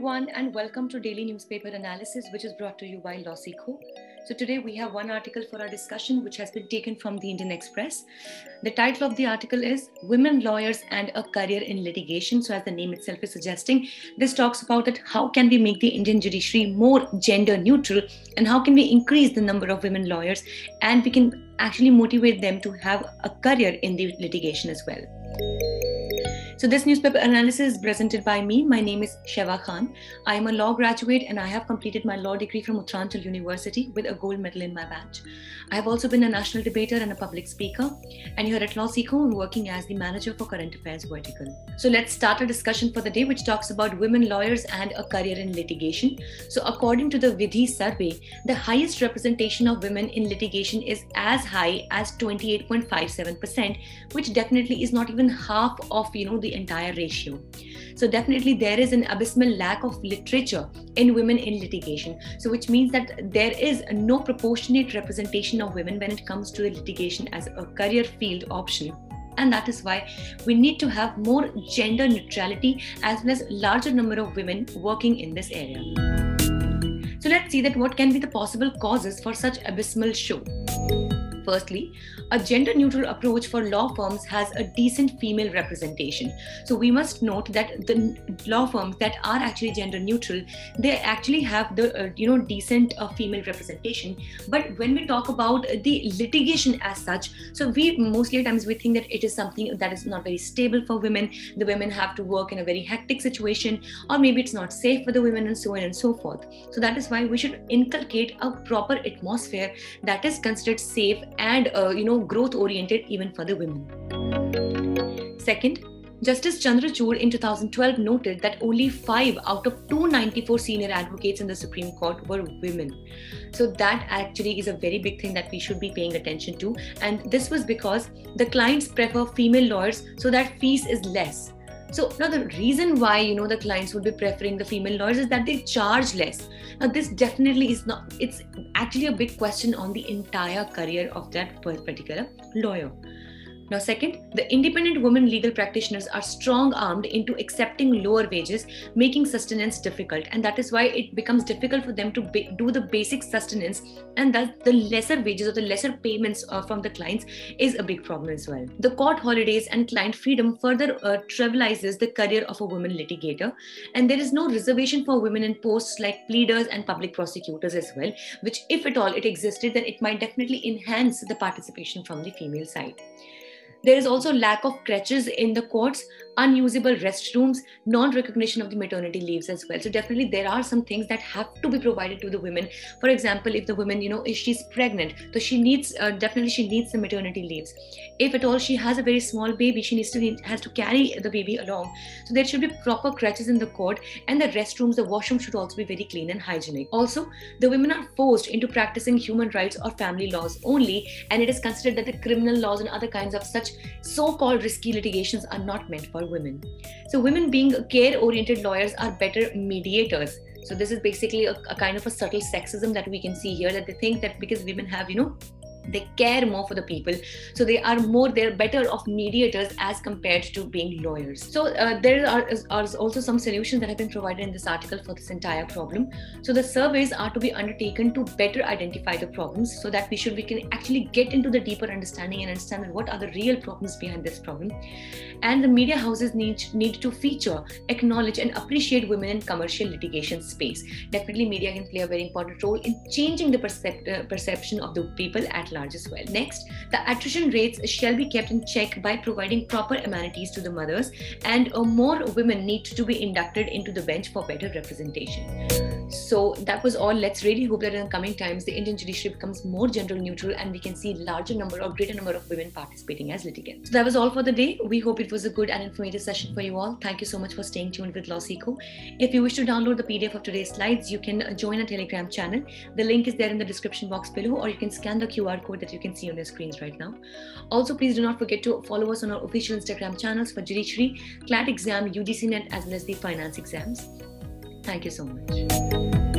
everyone, and welcome to Daily Newspaper Analysis, which is brought to you by LawSikho. So, today we have one article for our discussion, which has been taken from the Indian Express. The title of the article is Women Lawyers and a Career in Litigation. So, as the name itself is suggesting, this talks about that how can we make the Indian judiciary more gender neutral and how can we increase the number of women lawyers and we can actually motivate them to have a career in the litigation as well. So, this newspaper analysis is presented by me. My name is Sheva Khan. I am a law graduate and I have completed my law degree from Uttaranchal University with a gold medal in my batch. I have also been a national debater and a public speaker. And here at LawSikho, I'm working as the manager for current affairs vertical. So, let's start a discussion for the day, which talks about women lawyers and a career in litigation. So, according to the Vidhi survey, the highest representation of women in litigation is as high as 28.57%, which definitely is not even half of you know the entire ratio. So definitely there is an abysmal lack of literature in women in litigation. So which means that there is no proportionate representation of women when it comes to the litigation as a career field option and that is why we need to have more gender neutrality as well as larger number of women working in this area so let's see that what can be the possible causes for such abysmal show Firstly, a gender neutral approach for law firms has a decent female representation. So we must note that the law firms that are actually gender neutral, they actually have the uh, you know decent uh, female representation. But when we talk about the litigation as such, so we mostly times we think that it is something that is not very stable for women. The women have to work in a very hectic situation, or maybe it's not safe for the women, and so on and so forth. So that is why we should inculcate a proper atmosphere that is considered safe and uh, you know growth oriented even for the women second Justice Chandrachud in 2012 noted that only 5 out of 294 senior advocates in the Supreme Court were women. So, that actually is a very big thing that we should be paying attention to. And this was because the clients prefer female lawyers so that fees is less. So now the reason why you know the clients would be preferring the female lawyers is that they charge less. Now this definitely is not. It's actually a big question on the entire career of that particular lawyer. Now, second, the independent women legal practitioners are strong armed into accepting lower wages, making sustenance difficult. And that is why it becomes difficult for them to do the basic sustenance. And thus, the lesser wages or the lesser payments uh, from the clients is a big problem as well. The court holidays and client freedom further uh, trivializes the career of a woman litigator. And there is no reservation for women in posts like pleaders and public prosecutors as well, which, if at all it existed, then it might definitely enhance the participation from the female side. There is also lack of crutches in the courts, unusable restrooms, non-recognition of the maternity leaves as well. So definitely there are some things that have to be provided to the women. For example, if the woman, you know, if she's pregnant, so she needs uh, definitely she needs the maternity leaves. If at all she has a very small baby, she needs to has to carry the baby along. So there should be proper crutches in the court, and the restrooms, the washroom should also be very clean and hygienic. Also, the women are forced into practicing human rights or family laws only, and it is considered that the criminal laws and other kinds of such so-called risky litigations are not meant for women. So women being care-oriented lawyers are better mediators. So this is basically a, a kind of a subtle sexism that we can see here that they think that because women have, you know, they care more for the people so they are more they're better of mediators as compared to being lawyers so uh, there are, are, also some solutions that have been provided in this article for this entire problem so the surveys are to be undertaken to better identify the problems so that we should we can actually get into the deeper understanding and understand what are the real problems behind this problem and the media houses need need to feature acknowledge and appreciate women in commercial litigation space definitely media can play a very important role in changing the percep- uh, perception of the people at large as well. Next, the attrition rates shall be kept in check by providing proper amenities to the mothers, and uh, more women need to be inducted into the bench for better representation. So that was all. Let's really hope that in the coming times the Indian judiciary becomes more gender neutral and we can see larger number or greater number of women participating as litigants. So that was all for the day. We hope it was a good and informative session for you all. Thank you so much for staying tuned with LawSikho. If you wish to download the PDF of today's slides, you can join a Telegram channel. The link is there in the description box below, or you can scan the QR code that you can see on your screens right now. Also, please do not forget to follow us on our official Instagram channels for Judiciary, CLAT exam, UGC Net, as well as the finance exams. Thank you so much.